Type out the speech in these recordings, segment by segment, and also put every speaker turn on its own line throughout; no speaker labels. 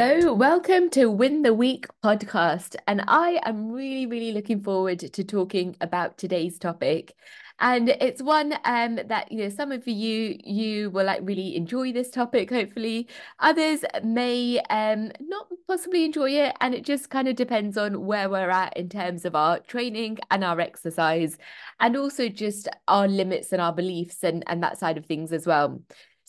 So, welcome to Win the Week podcast. And I am really, really looking forward to talking about today's topic. And it's one um, that, you know, some of you, you will like really enjoy this topic, hopefully. Others may um, not possibly enjoy it. And it just kind of depends on where we're at in terms of our training and our exercise, and also just our limits and our beliefs and, and that side of things as well.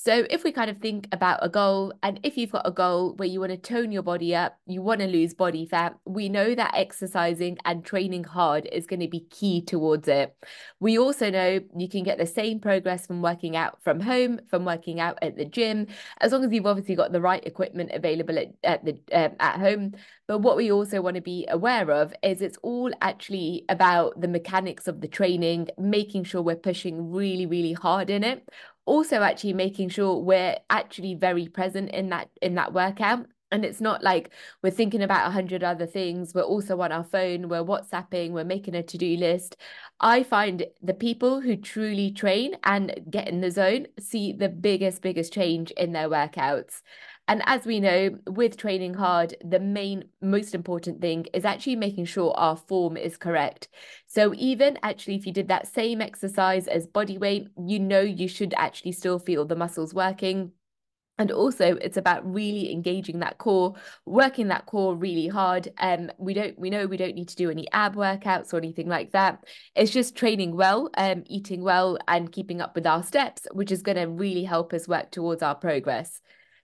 So if we kind of think about a goal, and if you've got a goal where you want to tone your body up, you want to lose body fat, we know that exercising and training hard is going to be key towards it. We also know you can get the same progress from working out from home, from working out at the gym, as long as you've obviously got the right equipment available at, at the um, at home. But what we also want to be aware of is it's all actually about the mechanics of the training, making sure we're pushing really, really hard in it also actually making sure we're actually very present in that in that workout and it's not like we're thinking about a hundred other things. We're also on our phone. We're whatsapping. We're making a to-do list. I find the people who truly train and get in the zone see the biggest biggest change in their workouts. And as we know, with training hard, the main, most important thing is actually making sure our form is correct. So, even actually, if you did that same exercise as body weight, you know you should actually still feel the muscles working. And also, it's about really engaging that core, working that core really hard. Um, we don't, we know we don't need to do any ab workouts or anything like that. It's just training well, um, eating well, and keeping up with our steps, which is going to really help us work towards our progress.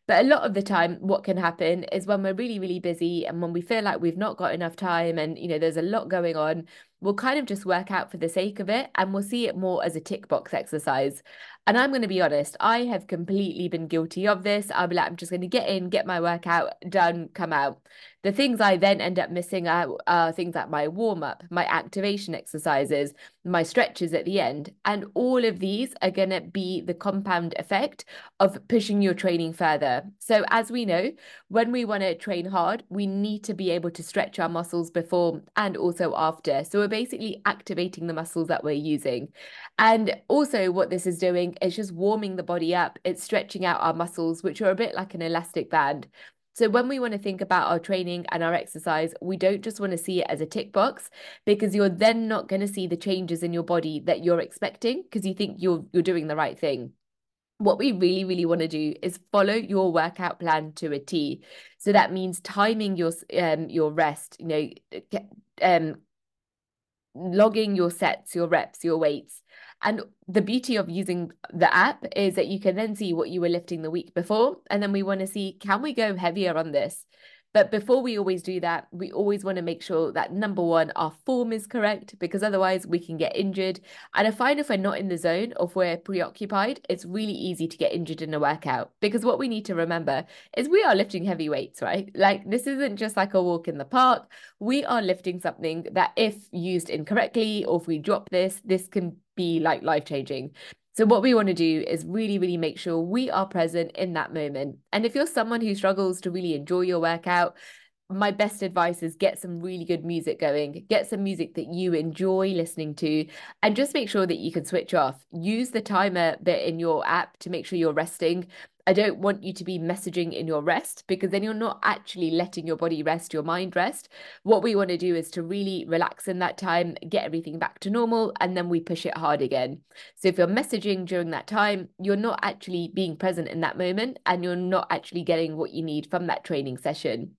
But a lot of the time, what can happen is when we're really, really busy and when we feel like we've not got enough time and, you know, there's a lot going on, we'll kind of just work out for the sake of it and we'll see it more as a tick box exercise. And I'm going to be honest, I have completely been guilty of this. I'll be like, I'm just going to get in, get my workout done, come out. The things I then end up missing out are things like my warm up, my activation exercises, my stretches at the end. And all of these are going to be the compound effect of pushing your training further. So, as we know, when we want to train hard, we need to be able to stretch our muscles before and also after. So, we're basically activating the muscles that we're using. And also, what this is doing is just warming the body up, it's stretching out our muscles, which are a bit like an elastic band. So when we want to think about our training and our exercise, we don't just want to see it as a tick box because you're then not going to see the changes in your body that you're expecting because you think you're you're doing the right thing. What we really, really want to do is follow your workout plan to a T. So that means timing your um your rest, you know, um logging your sets, your reps, your weights, and the beauty of using the app is that you can then see what you were lifting the week before. And then we want to see can we go heavier on this? But before we always do that, we always want to make sure that number one, our form is correct because otherwise we can get injured. And I find if we're not in the zone or if we're preoccupied, it's really easy to get injured in a workout because what we need to remember is we are lifting heavy weights, right? Like this isn't just like a walk in the park. We are lifting something that if used incorrectly or if we drop this, this can be like life changing. So, what we want to do is really, really make sure we are present in that moment. And if you're someone who struggles to really enjoy your workout, my best advice is get some really good music going, get some music that you enjoy listening to, and just make sure that you can switch off. Use the timer bit in your app to make sure you're resting. I don't want you to be messaging in your rest because then you're not actually letting your body rest, your mind rest. What we want to do is to really relax in that time, get everything back to normal, and then we push it hard again. So if you're messaging during that time, you're not actually being present in that moment and you're not actually getting what you need from that training session.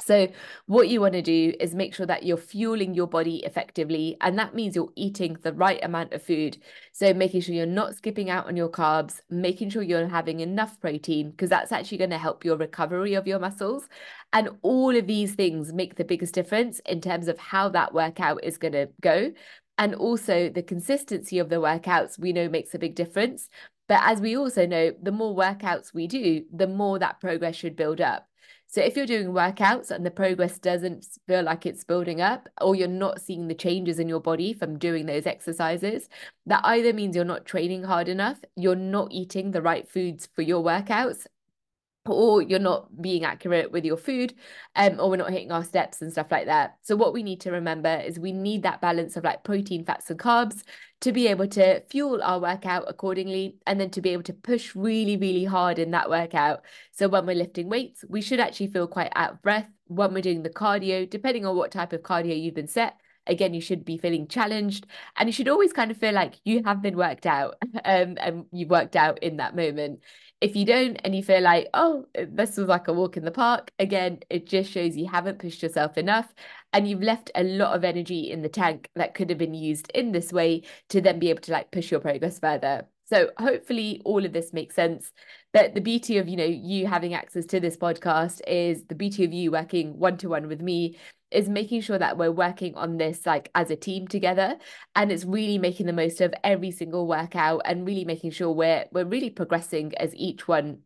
So, what you want to do is make sure that you're fueling your body effectively, and that means you're eating the right amount of food. So, making sure you're not skipping out on your carbs, making sure you're having enough protein, because that's actually going to help your recovery of your muscles. And all of these things make the biggest difference in terms of how that workout is going to go. And also, the consistency of the workouts we know makes a big difference. But as we also know, the more workouts we do, the more that progress should build up. So if you're doing workouts and the progress doesn't feel like it's building up, or you're not seeing the changes in your body from doing those exercises, that either means you're not training hard enough, you're not eating the right foods for your workouts, or you're not being accurate with your food um, or we're not hitting our steps and stuff like that. So what we need to remember is we need that balance of like protein, fats and carbs to be able to fuel our workout accordingly and then to be able to push really, really hard in that workout. So when we're lifting weights, we should actually feel quite out of breath when we're doing the cardio, depending on what type of cardio you've been set again you should be feeling challenged and you should always kind of feel like you have been worked out um, and you've worked out in that moment. If you don't and you feel like oh this was like a walk in the park again it just shows you haven't pushed yourself enough and you've left a lot of energy in the tank that could have been used in this way to then be able to like push your progress further so hopefully all of this makes sense. But the beauty of, you know, you having access to this podcast is the beauty of you working one to one with me is making sure that we're working on this like as a team together and it's really making the most of every single workout and really making sure we're we're really progressing as each one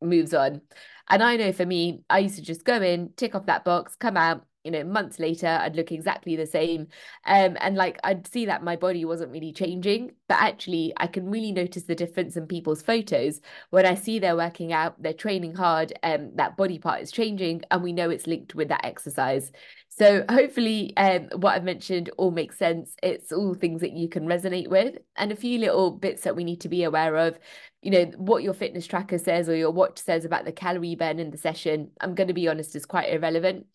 moves on and i know for me i used to just go in tick off that box come out you know months later i'd look exactly the same um and like i'd see that my body wasn't really changing but actually i can really notice the difference in people's photos when i see they're working out they're training hard and um, that body part is changing and we know it's linked with that exercise so hopefully um, what I've mentioned all makes sense. It's all things that you can resonate with and a few little bits that we need to be aware of. You know, what your fitness tracker says or your watch says about the calorie burn in the session, I'm going to be honest, is quite irrelevant.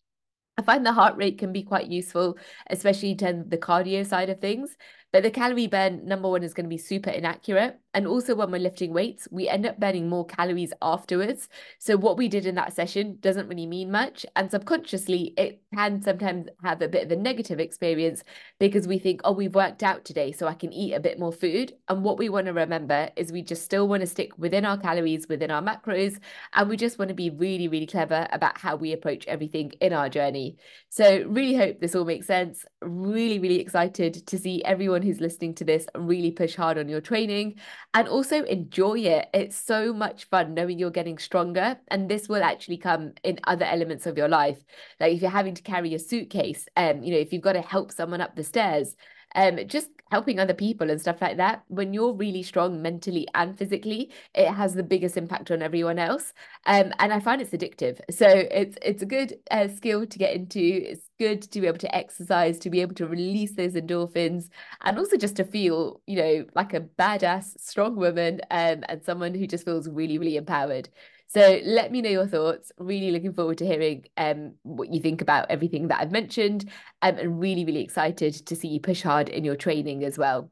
I find the heart rate can be quite useful, especially of the cardio side of things. But the calorie burn, number one, is going to be super inaccurate. And also, when we're lifting weights, we end up burning more calories afterwards. So, what we did in that session doesn't really mean much. And subconsciously, it can sometimes have a bit of a negative experience because we think, oh, we've worked out today, so I can eat a bit more food. And what we want to remember is we just still want to stick within our calories, within our macros. And we just want to be really, really clever about how we approach everything in our journey. So, really hope this all makes sense. Really, really excited to see everyone who's listening to this really push hard on your training and also enjoy it. It's so much fun knowing you're getting stronger. And this will actually come in other elements of your life. Like if you're having to carry a suitcase, um, you know, if you've got to help someone up the stairs, um, just helping other people and stuff like that. When you're really strong mentally and physically, it has the biggest impact on everyone else. Um, and I find it's addictive. So it's it's a good uh, skill to get into. It's good to be able to exercise, to be able to release those endorphins, and also just to feel, you know, like a badass, strong woman, um, and someone who just feels really, really empowered. So let me know your thoughts. Really looking forward to hearing um, what you think about everything that I've mentioned um, and really, really excited to see you push hard in your training as well.